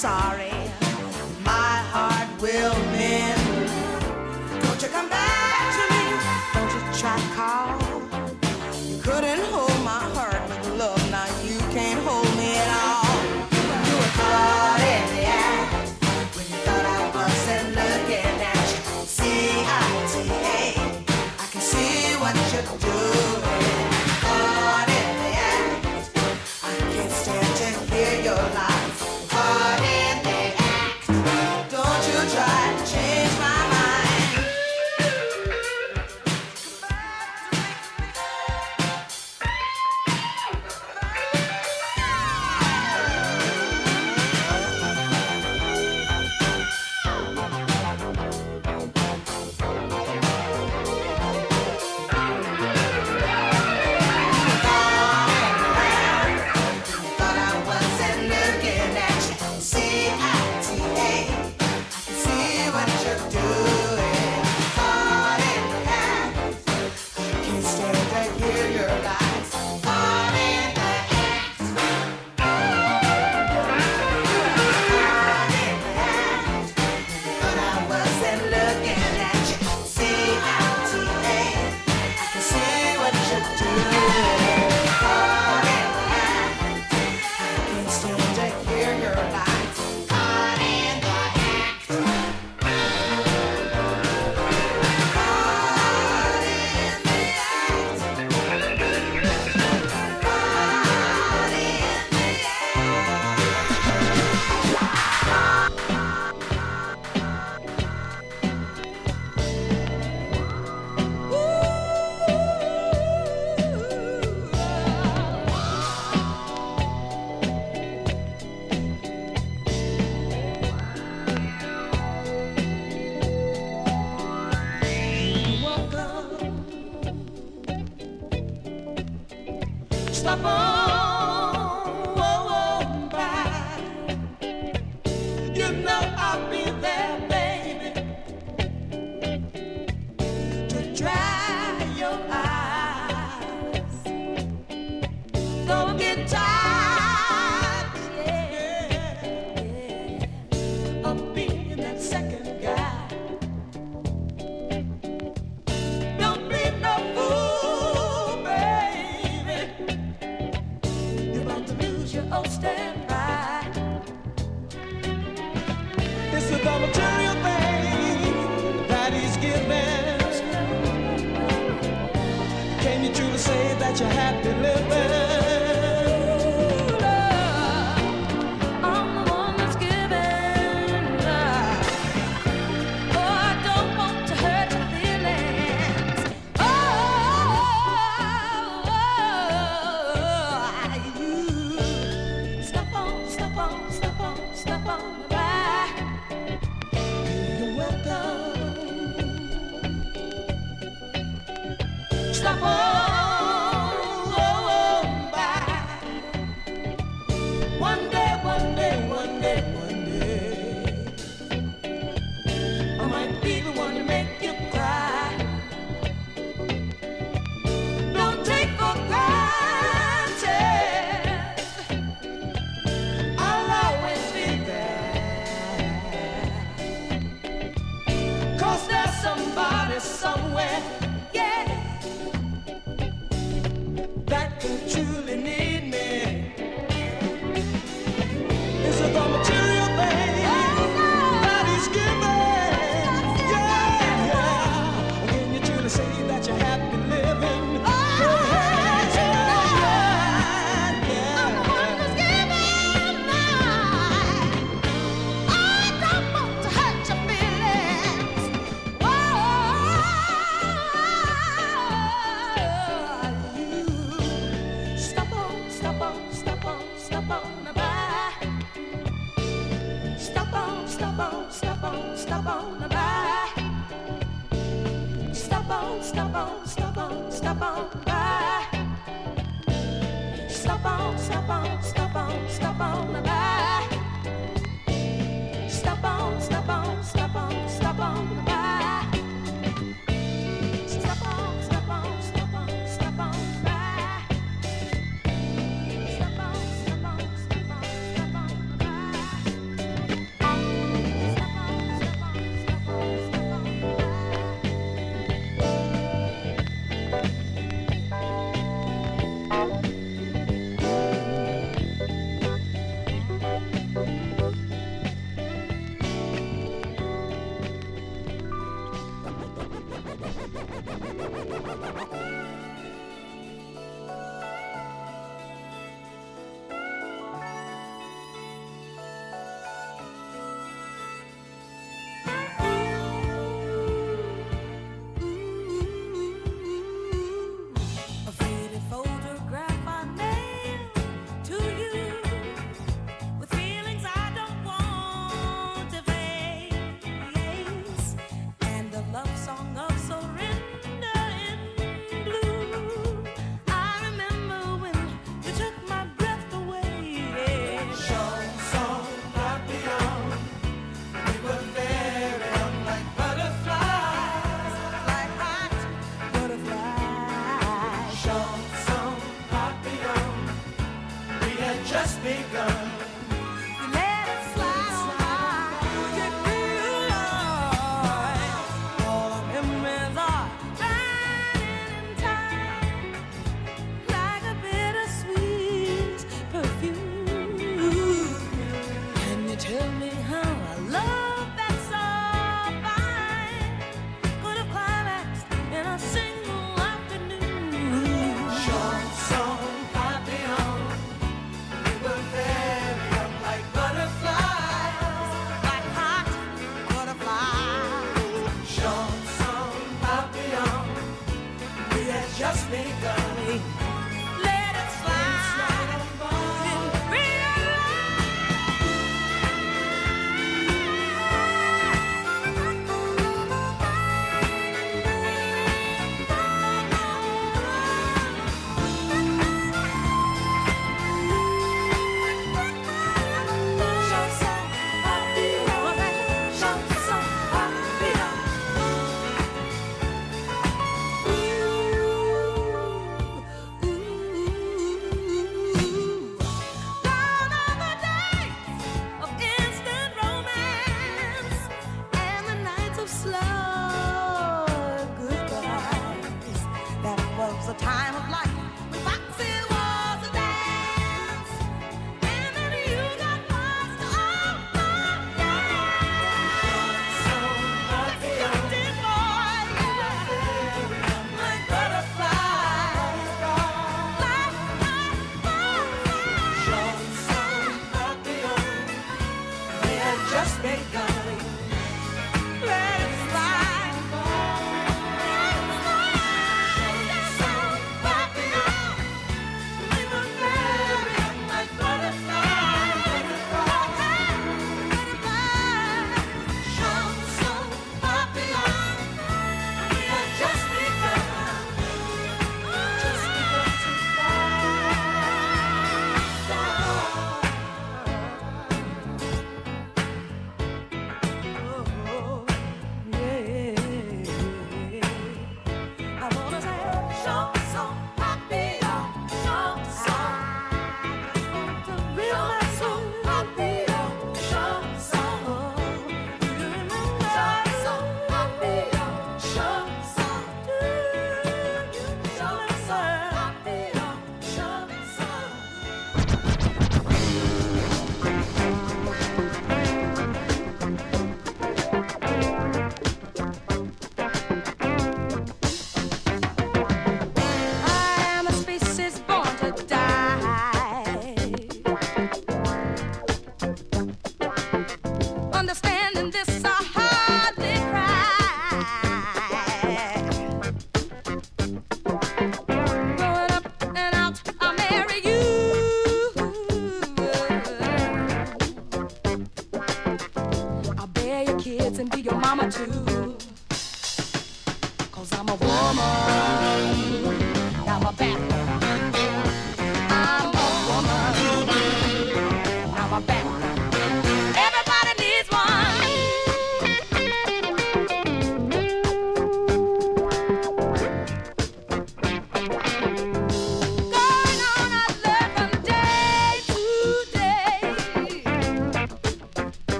sorry.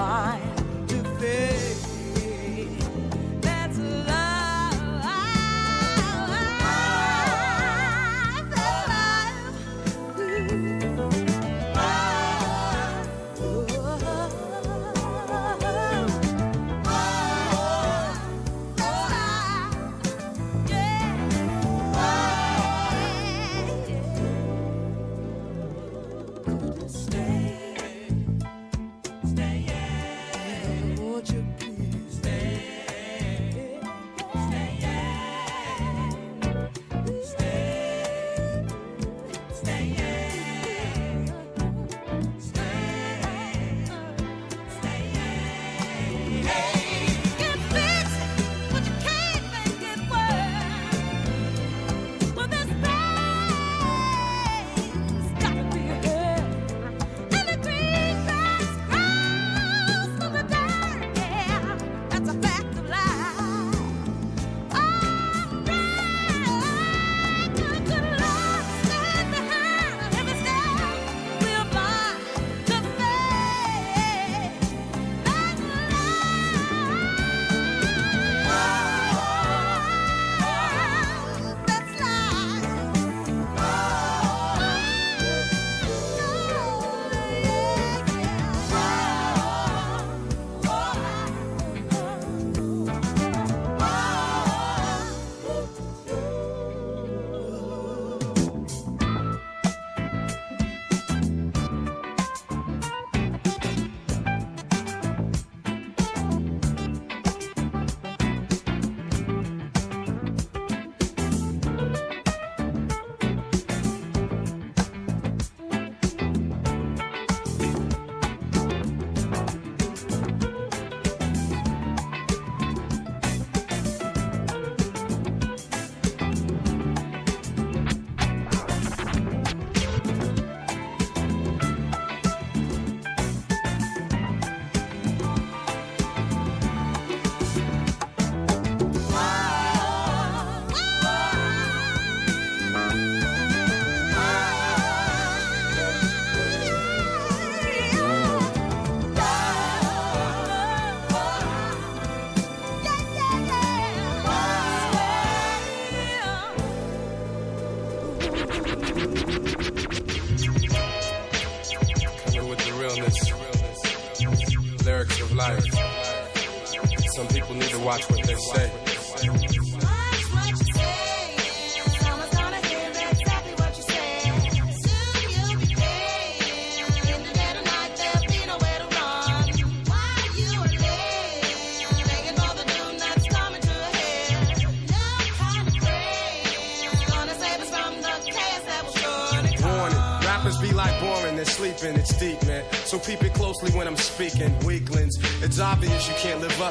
fine.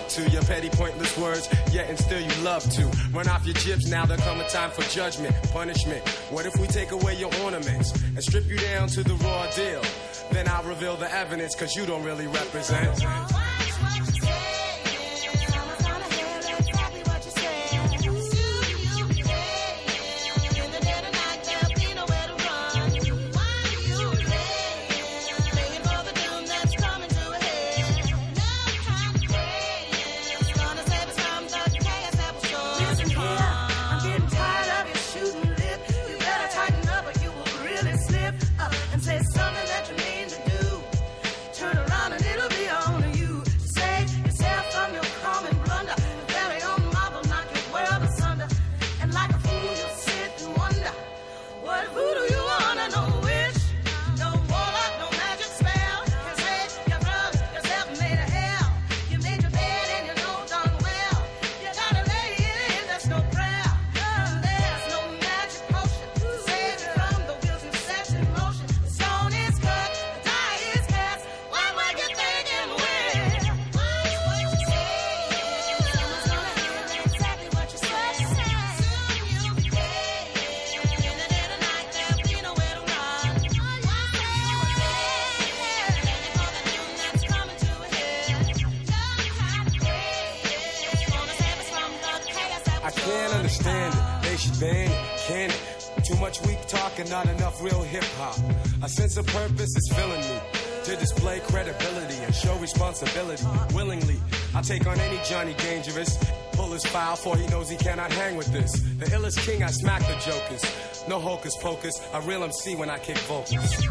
To your petty, pointless words, yet and still you love to. Run off your jibs, now there come a time for judgment, punishment. What if we take away your ornaments and strip you down to the raw deal? Then I'll reveal the evidence, cause you don't really represent. Responsibility. Willingly, I take on any Johnny Dangerous. Pull his file for he knows he cannot hang with this. The illest king, I smack the jokers. No hocus pocus, I real MC when I kick vocals.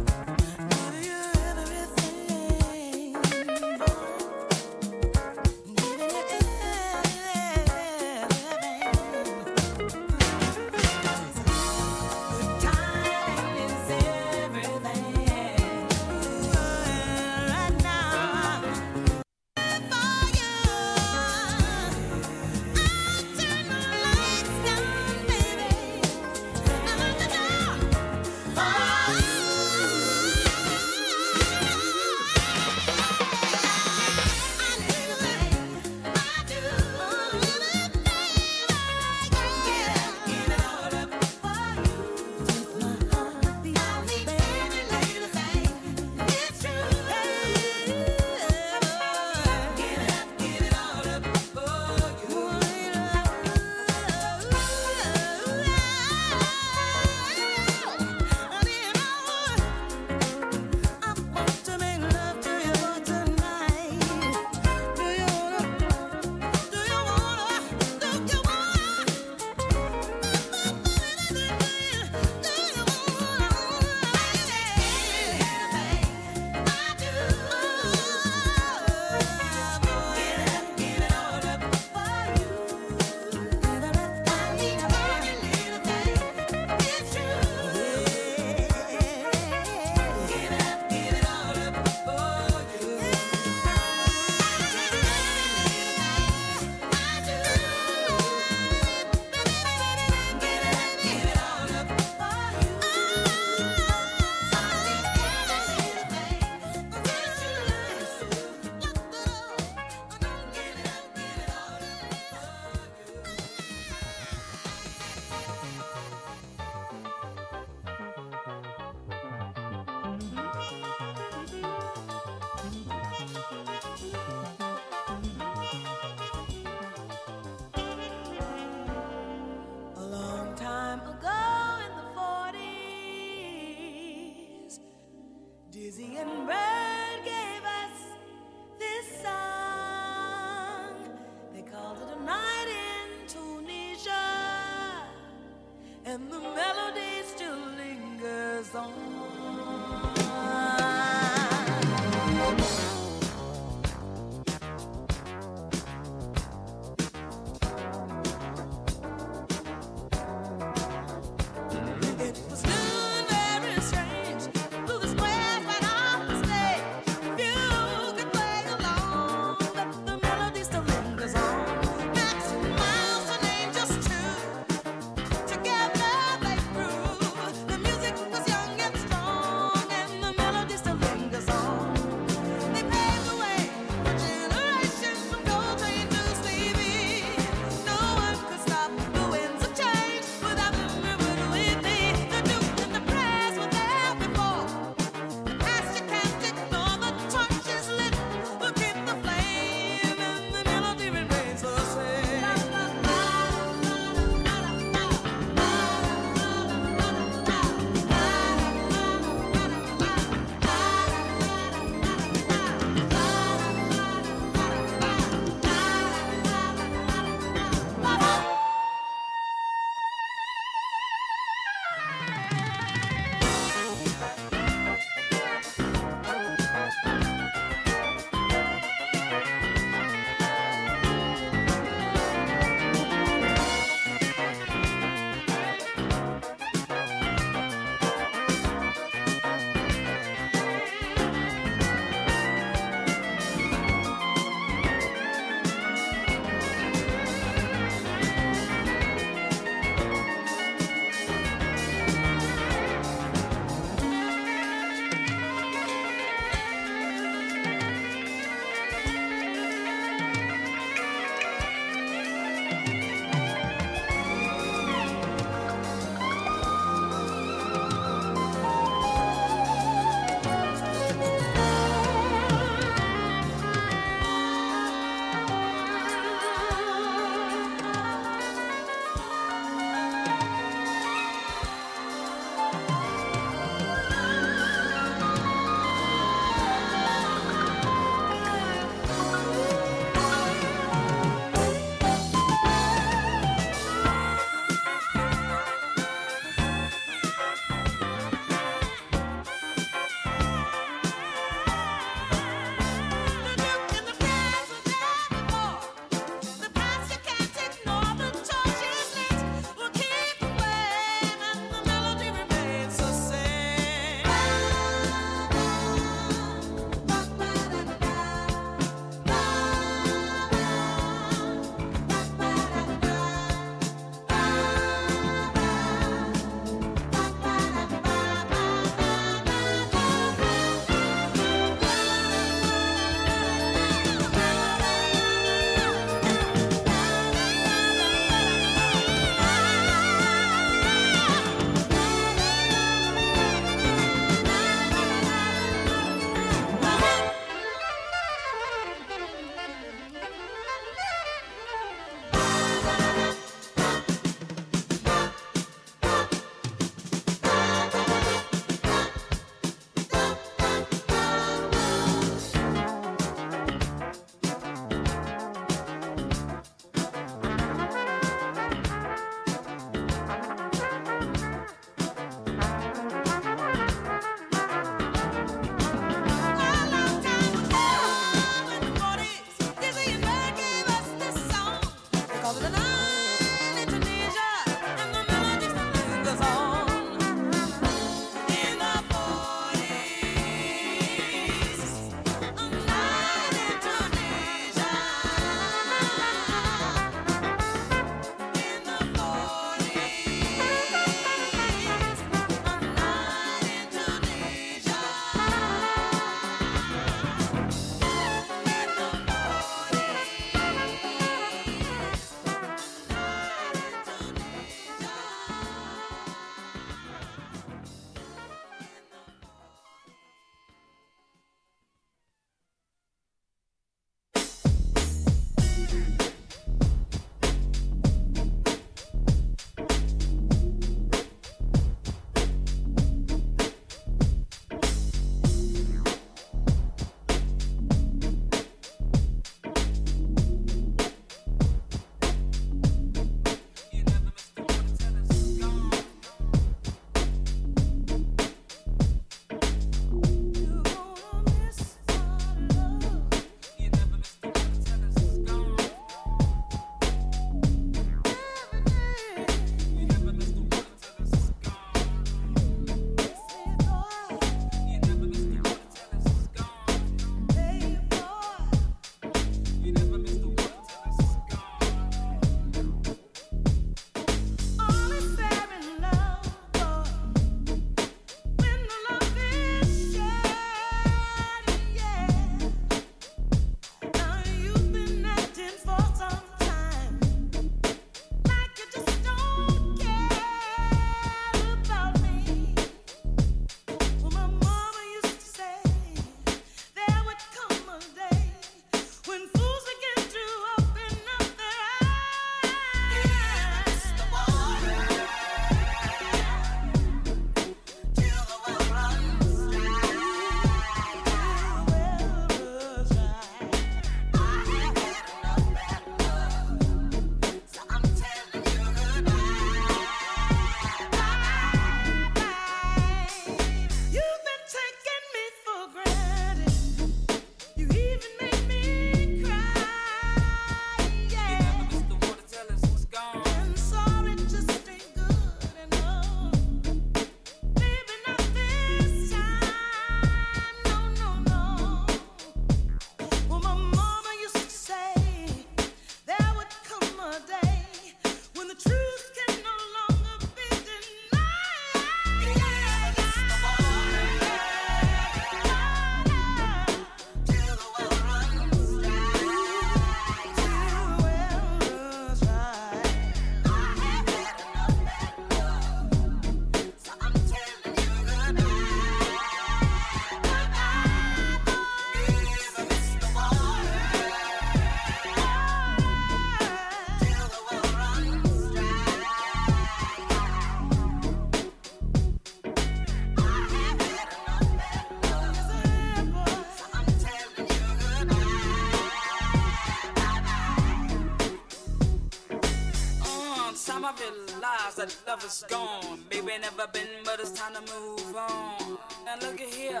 Gone. Maybe never been, but it's time to move on. Now look at here,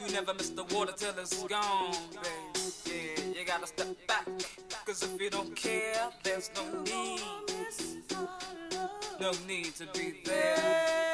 you never miss the water till it's gone, babe. Yeah, you gotta step back. Cause if you don't care, there's no need. No need to be there.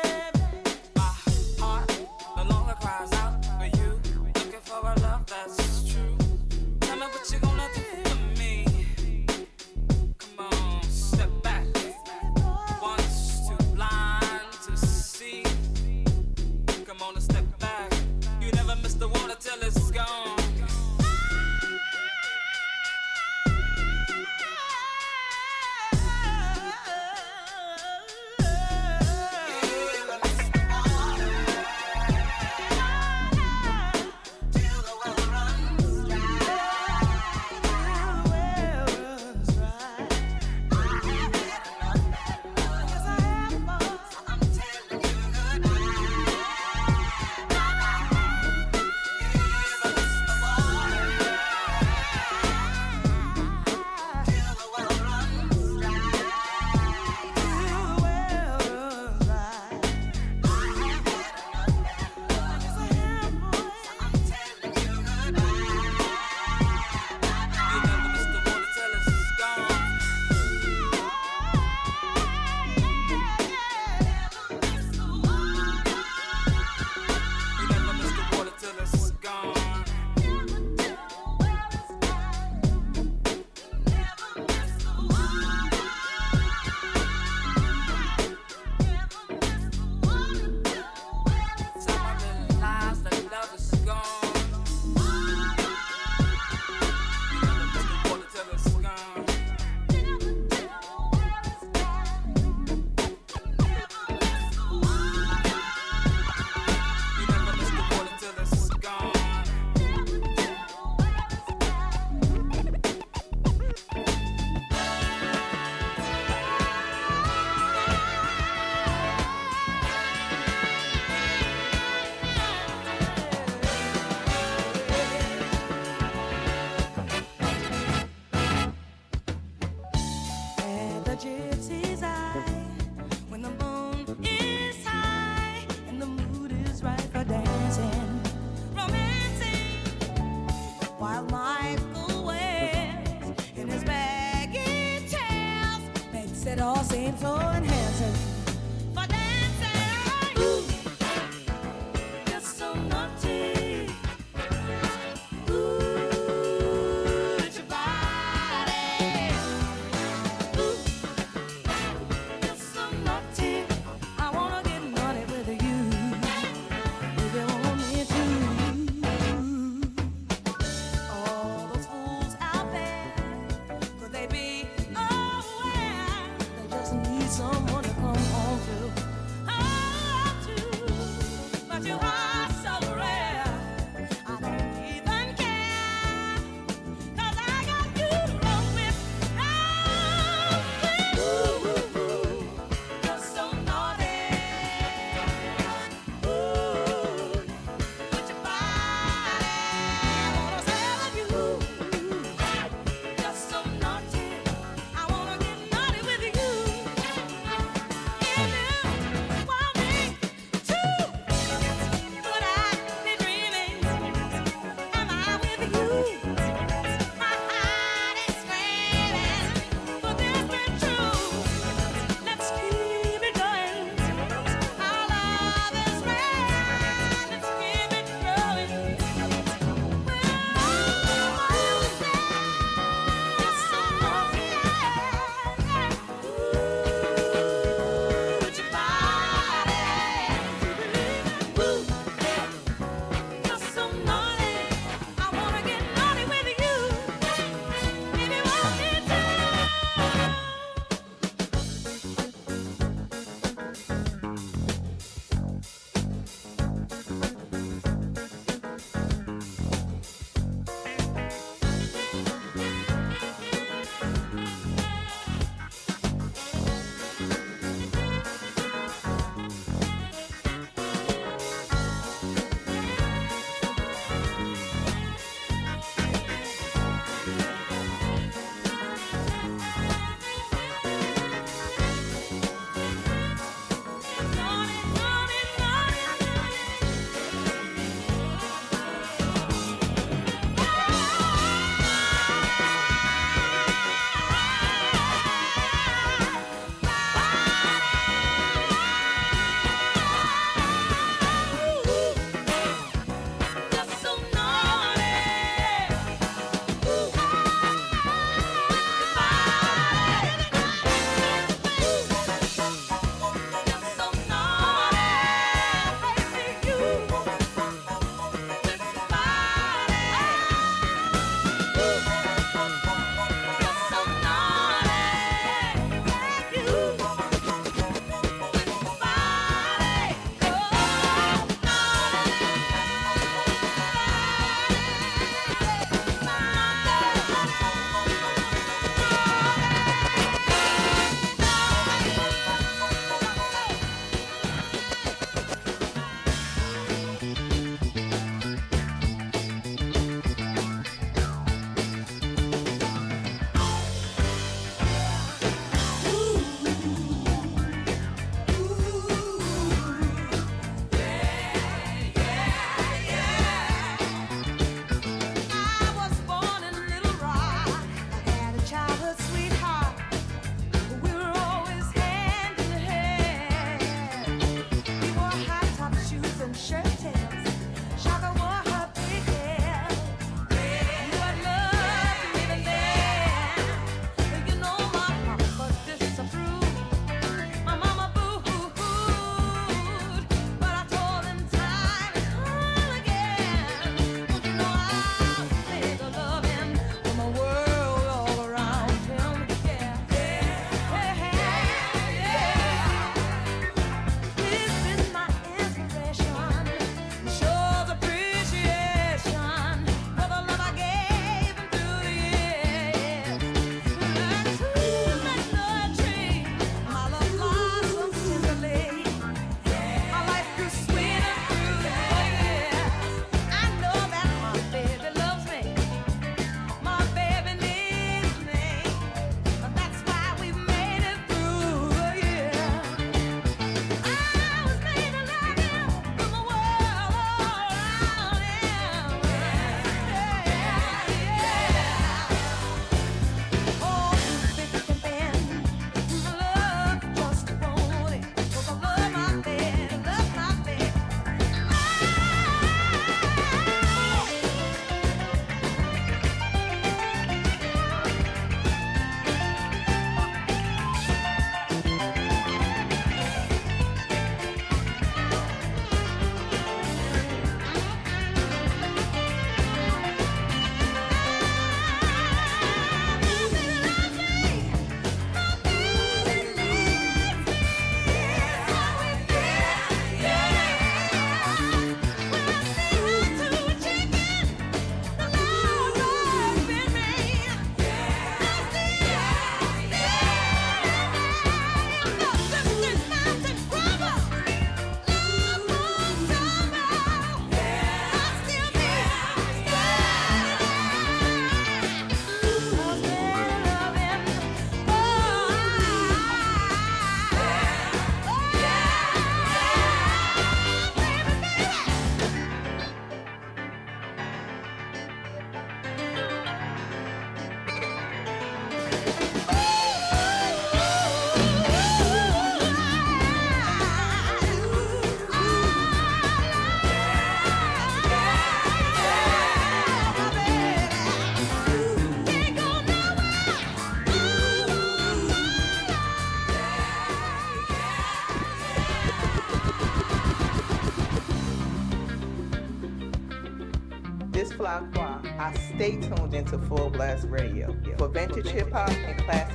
Tuned into Full Blast Radio. For vintage hip hop and classic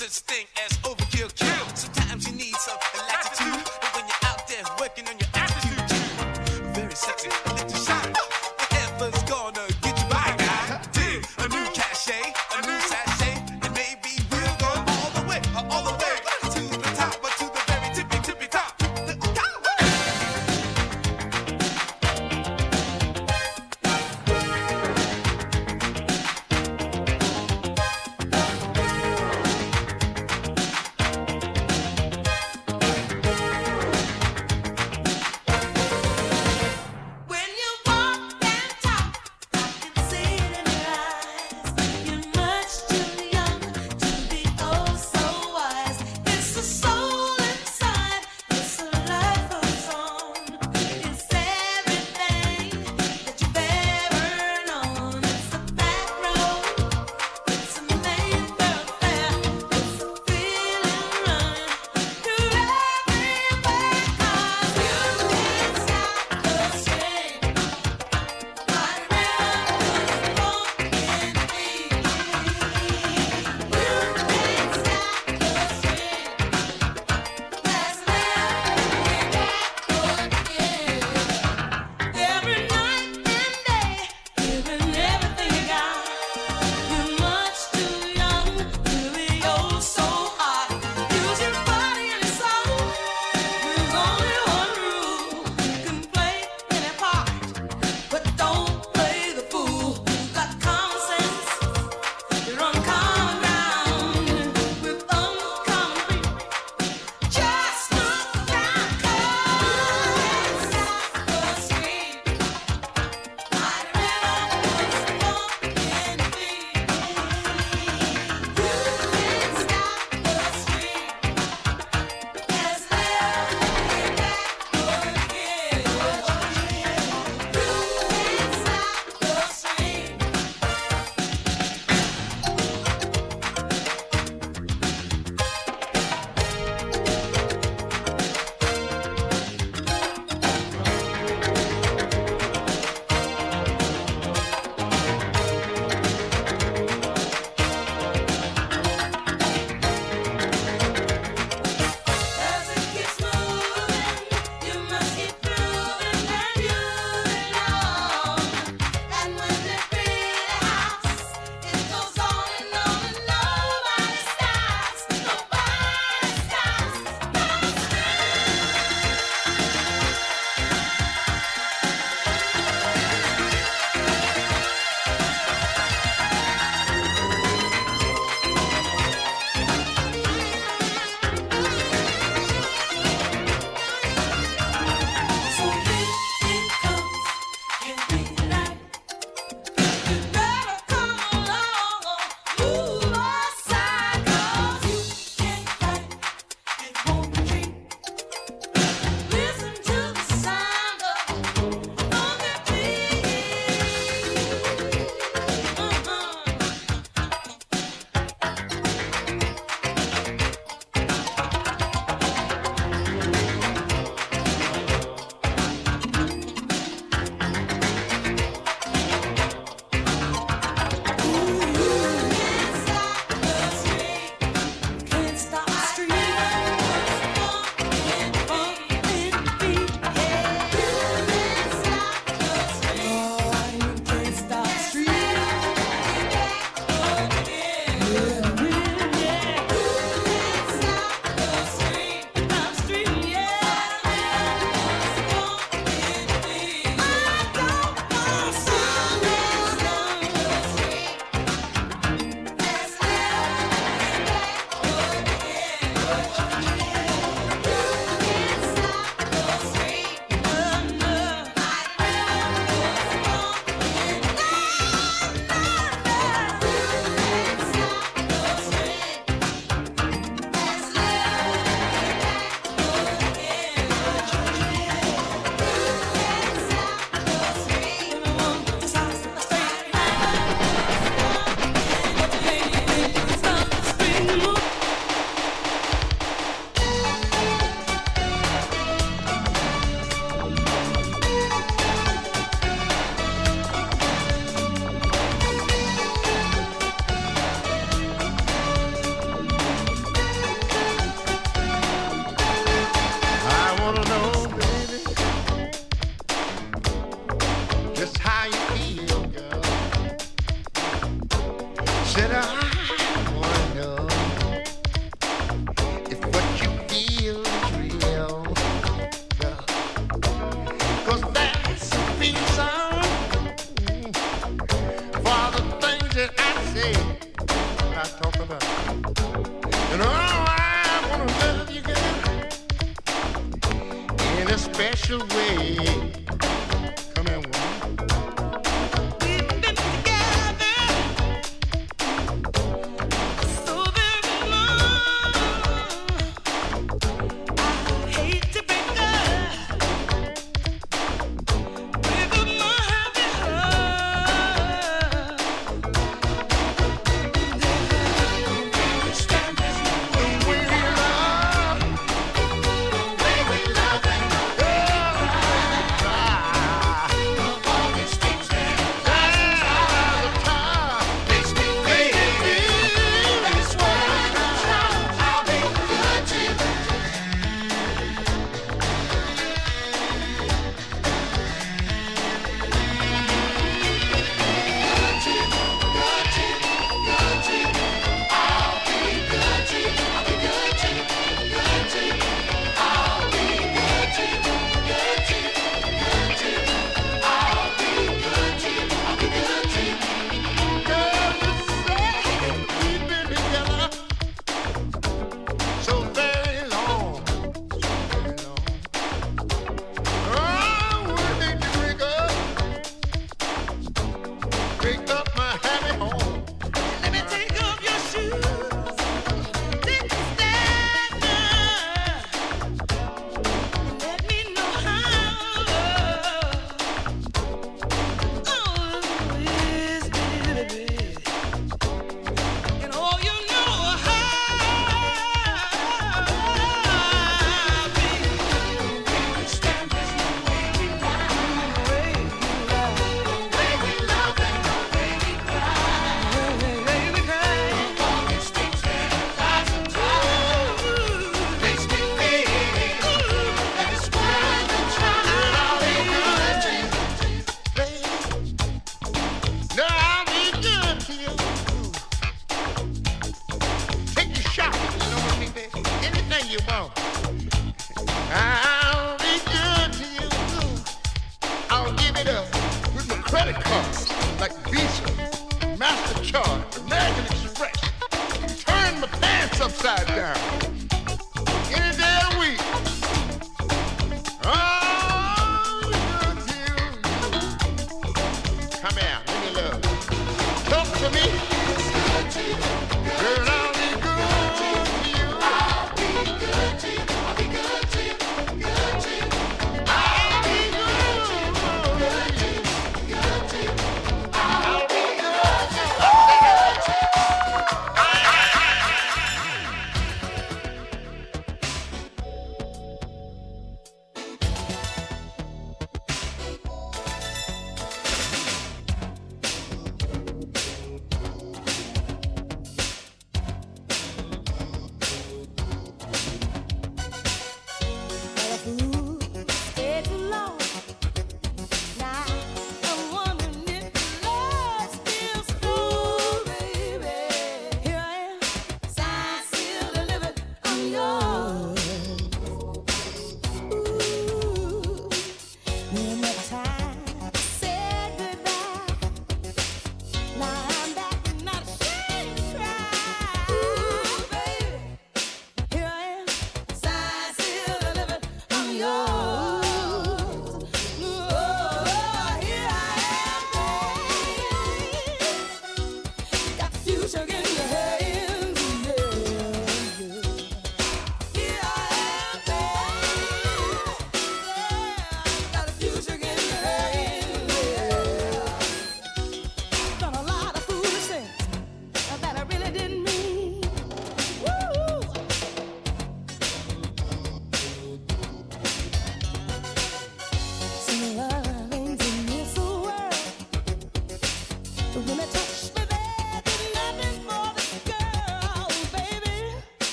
When you walk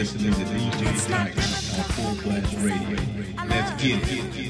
listening to DJ Dyke on Full Blast Radio. Let's get it.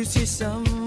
要接受。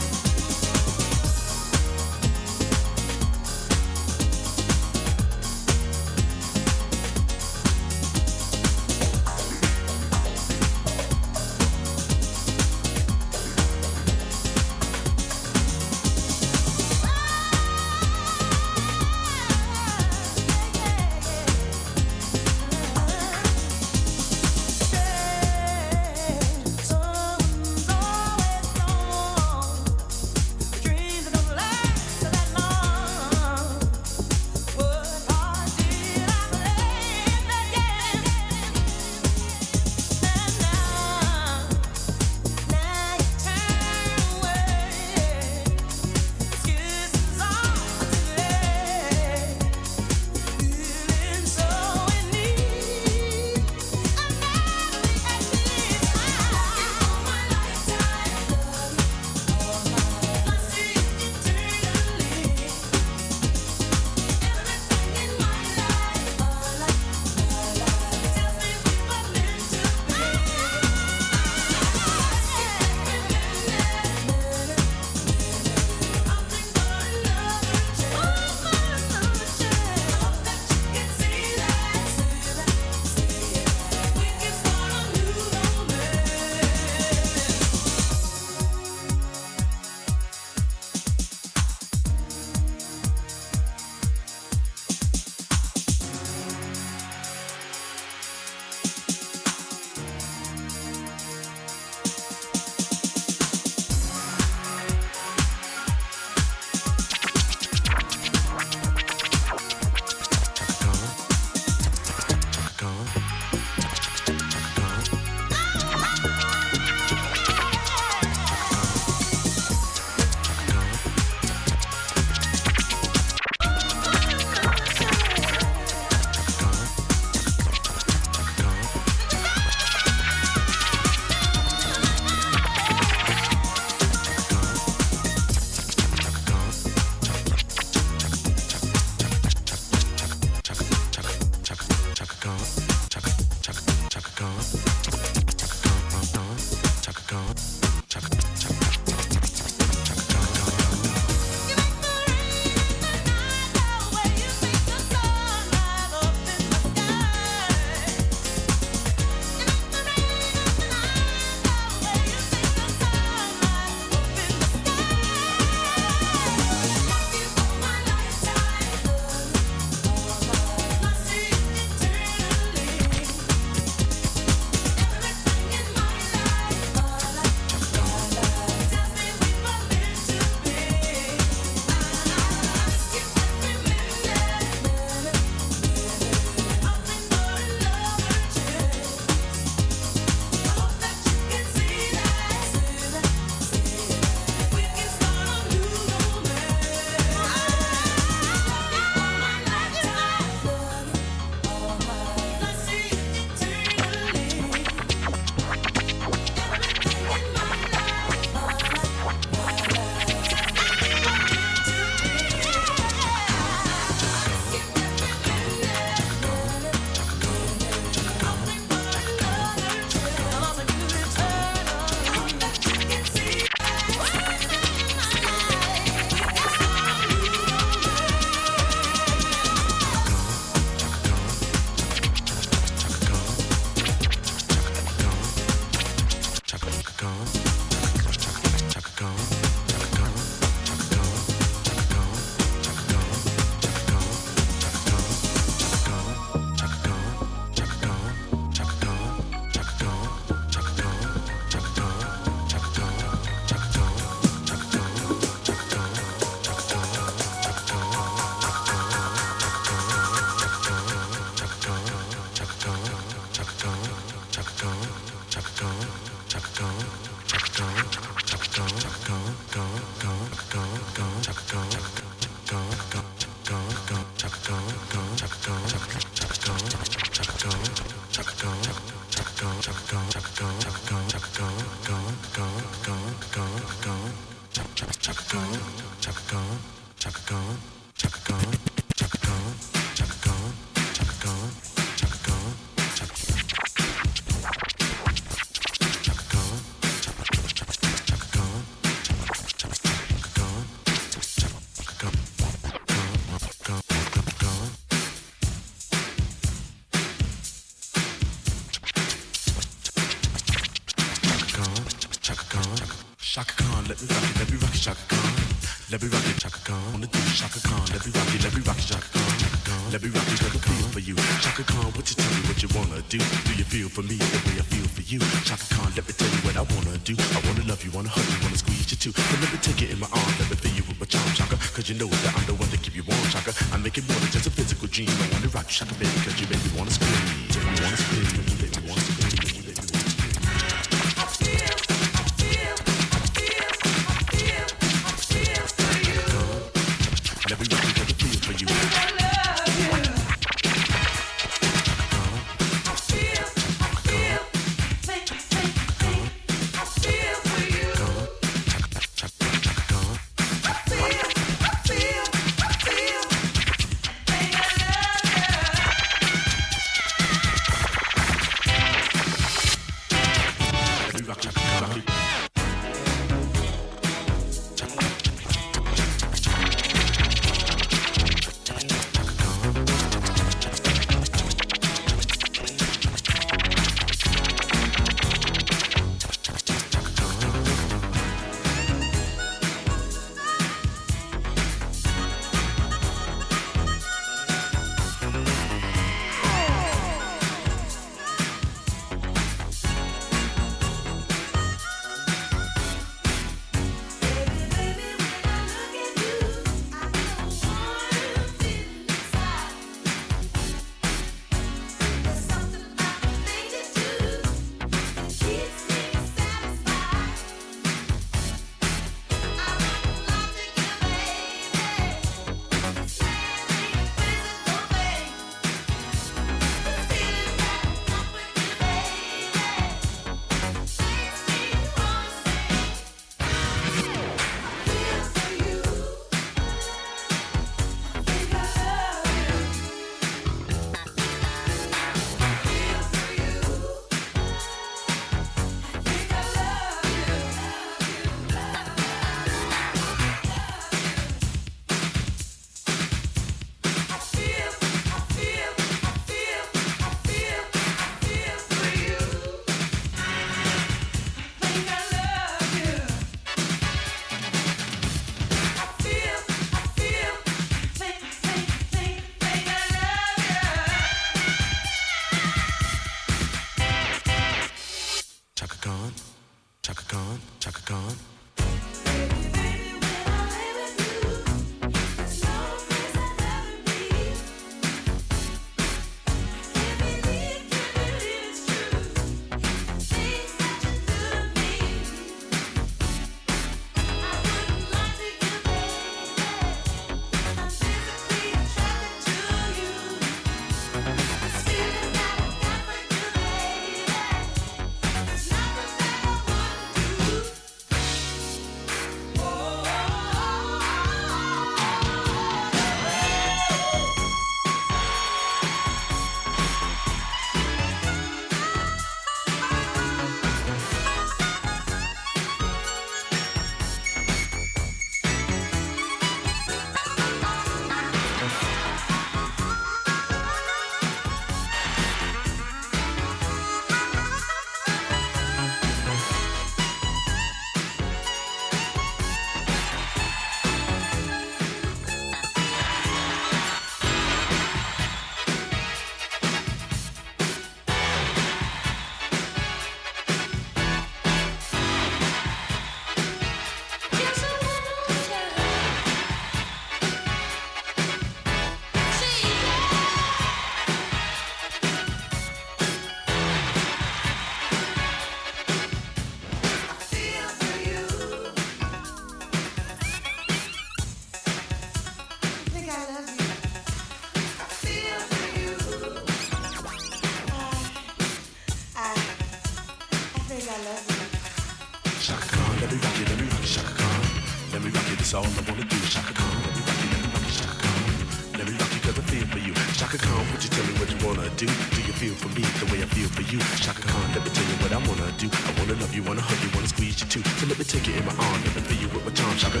I feel for you. Chaka Khan, would you tell me what you wanna do? Do you feel for me the way I feel for you? Chaka Khan, let me tell you what I wanna do. I wanna love you, wanna hug you, wanna squeeze you too. So let me take you in my arm, let me fill you with my charm, Chaka.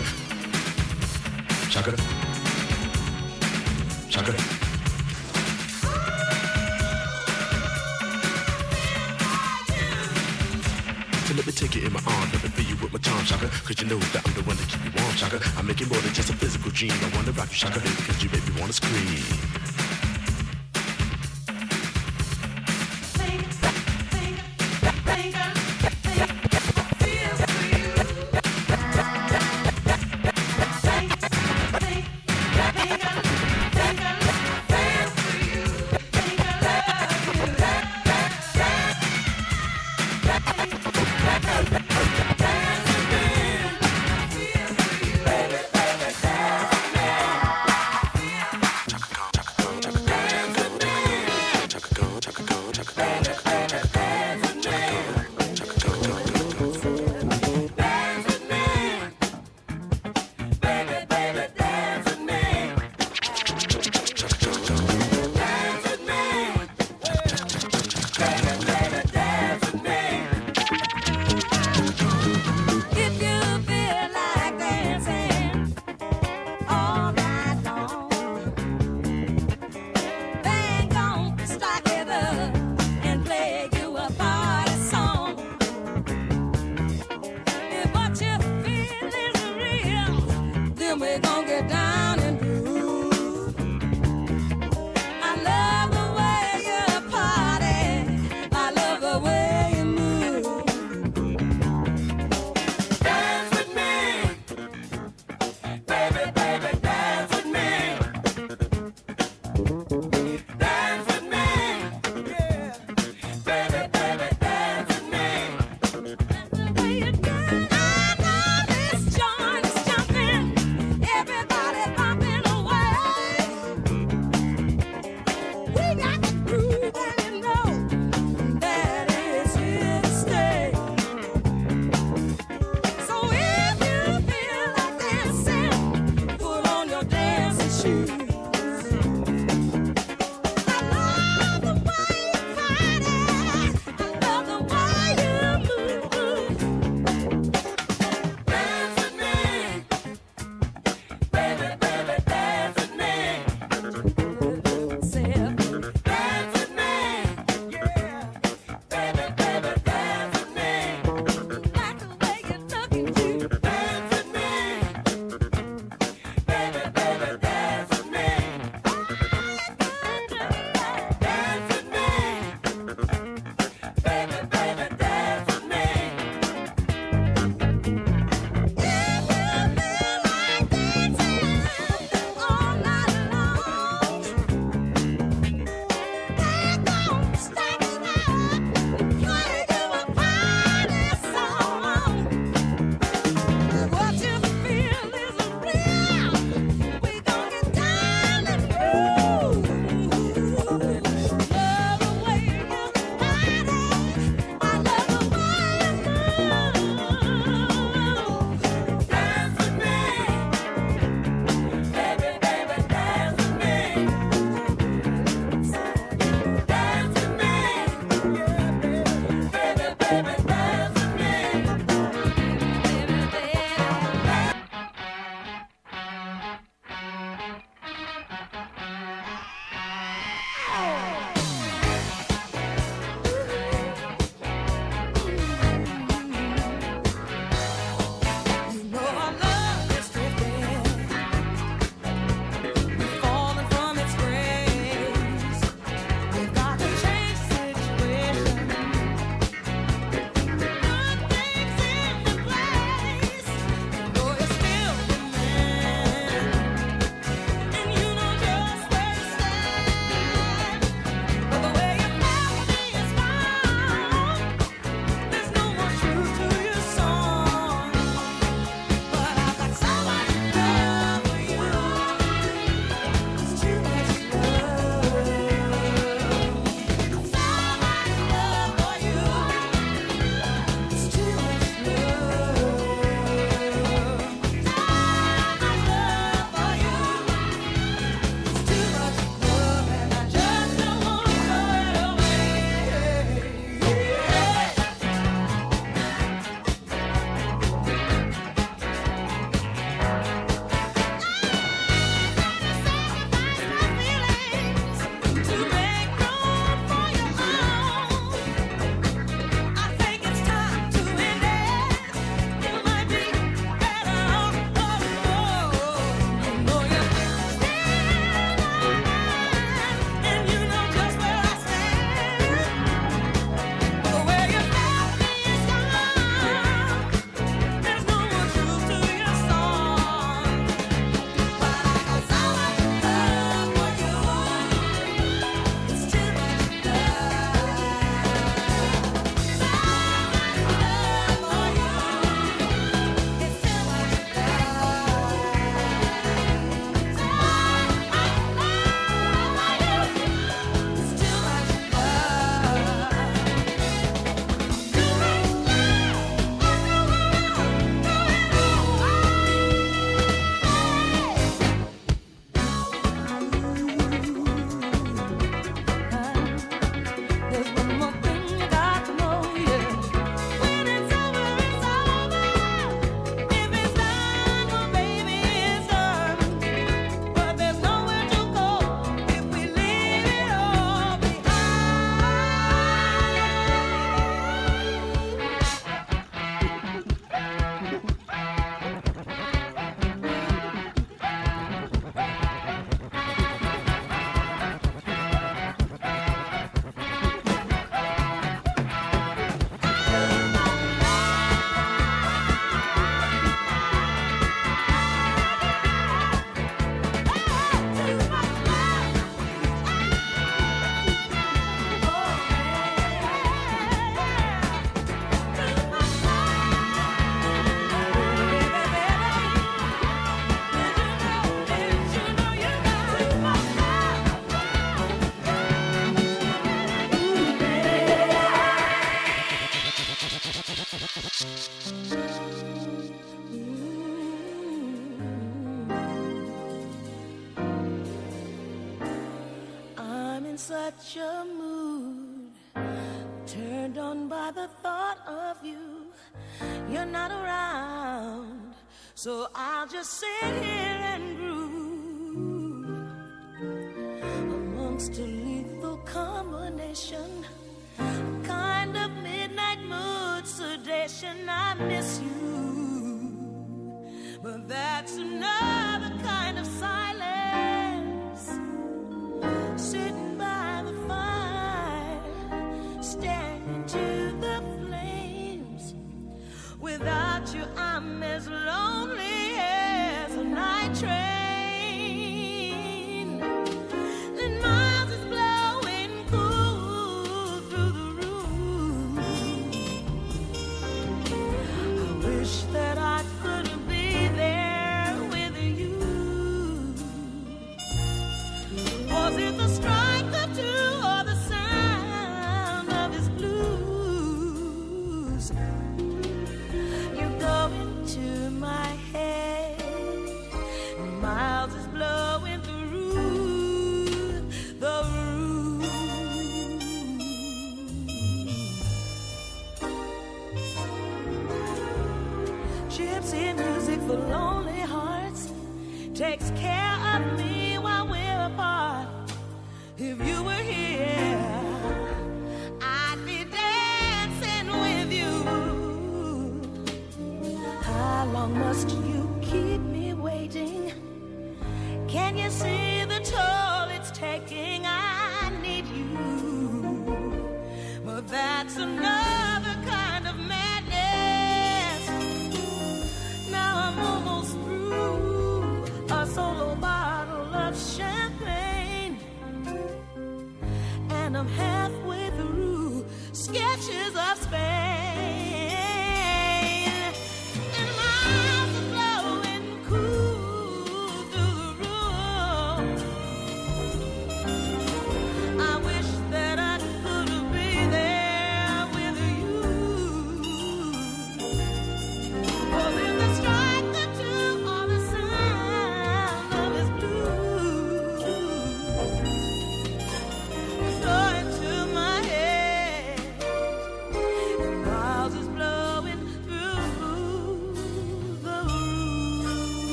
Chaka. Chaka. Let me take you in my arm, let me fill you with my charm, Chaka. Cause you know that I'm the one to keep you warm, Chaka. I make it more than just a physical dream. I wanna rock you, Chaka, baby, cause you make me wanna scream. just sit here and groove amongst a lethal combination, a kind of midnight mood sedation. I miss you, but that's another kind of silence. Sitting by the fire, standing to the flames. Without you, I'm as lonely.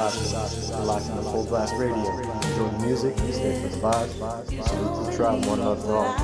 Gospel, locking the Full Blast Radio. Enjoy the music, stay for the vibes, salute the tribe, one love for all.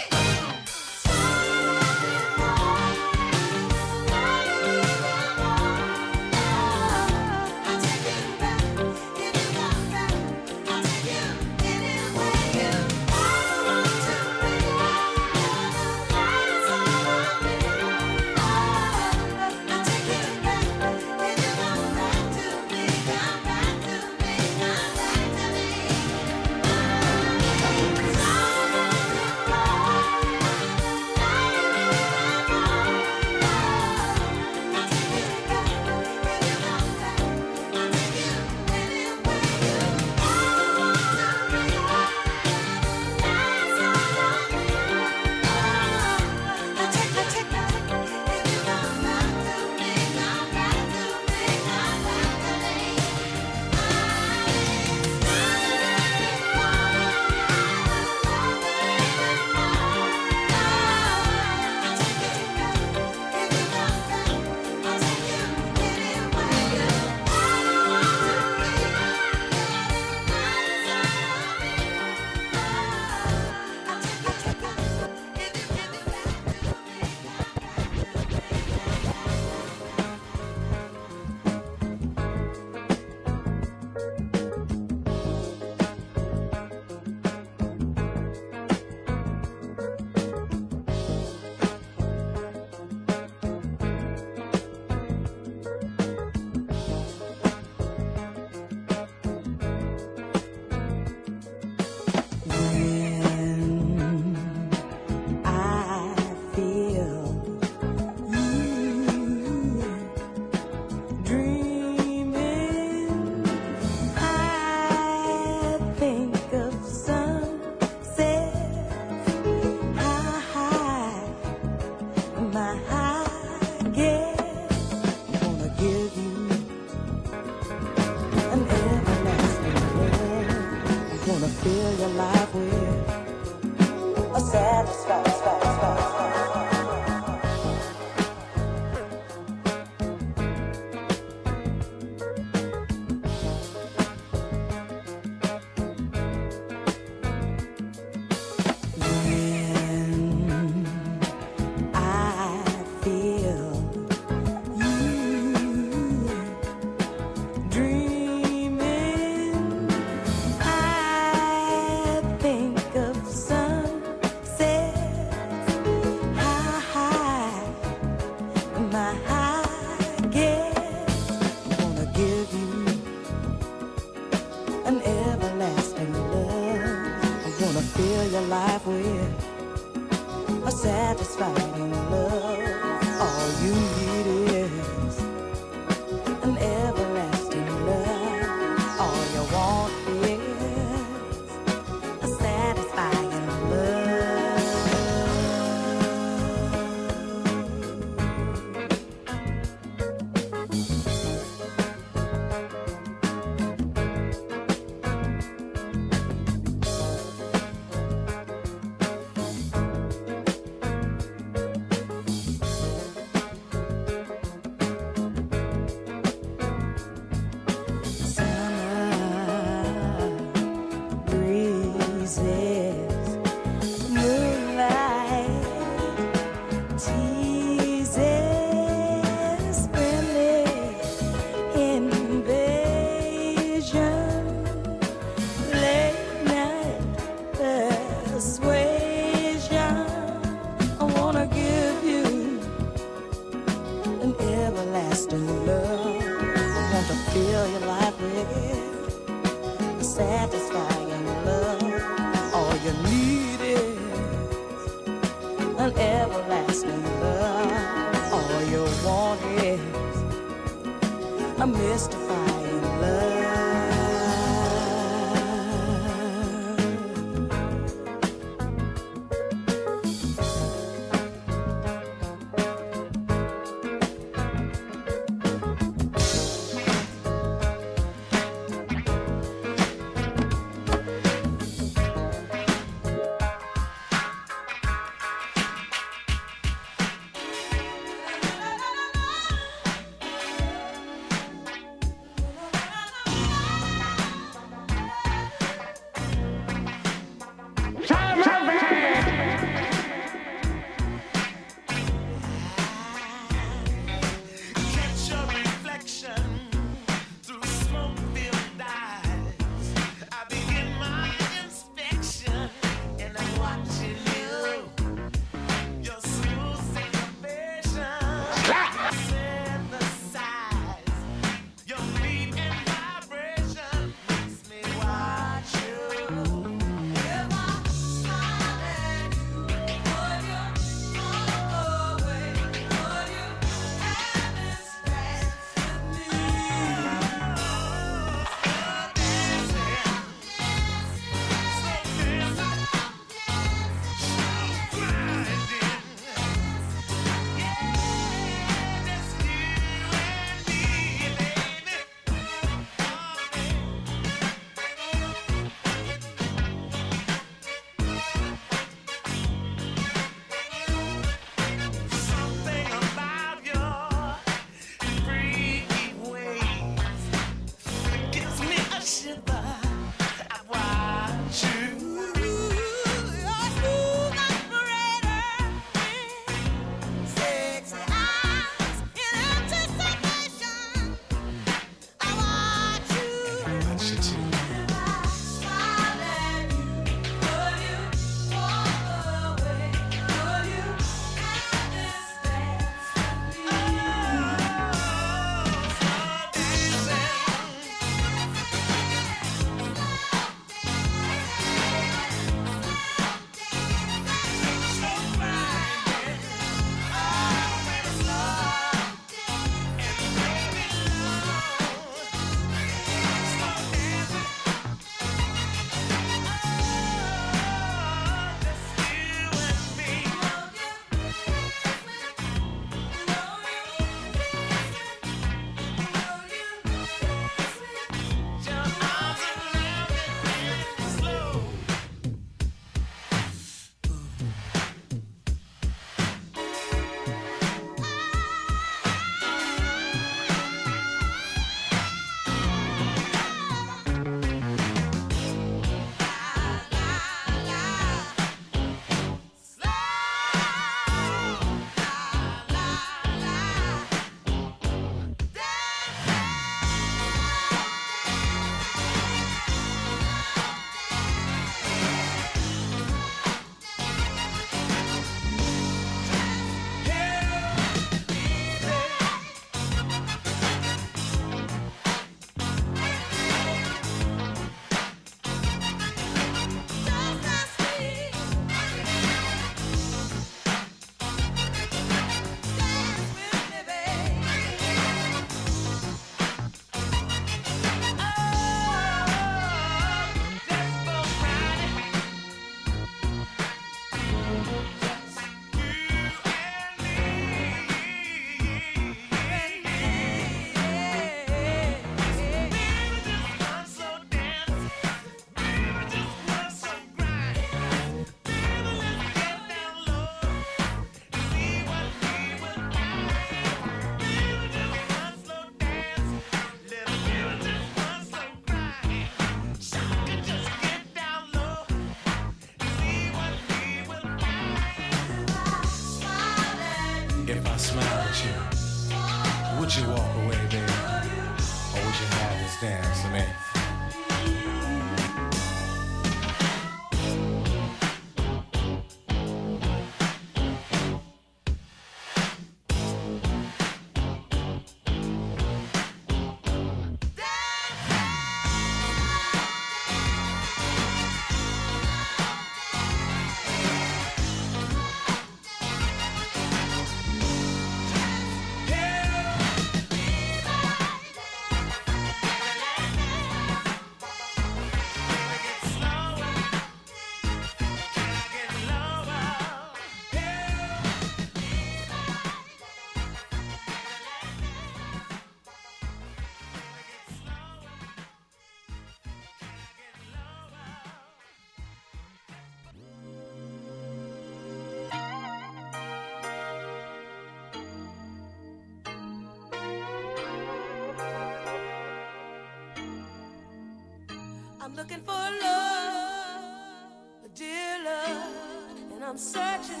I'm searching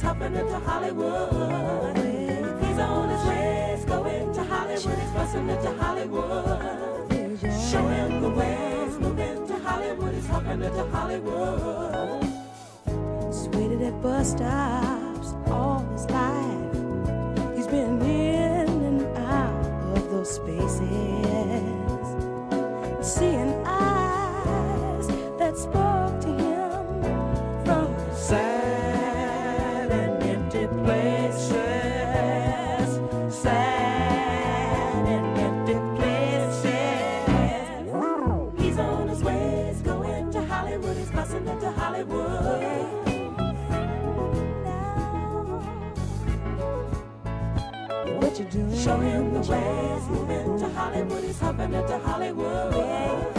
He's hopping into Hollywood. He's on his way, he's going to Hollywood. He's busting into Hollywood. Show him the way, he's moving to Hollywood. He's hopping into Hollywood. Just at bus stop. doing. Show him the way. Moving to Hollywood. He's hopping into Hollywood.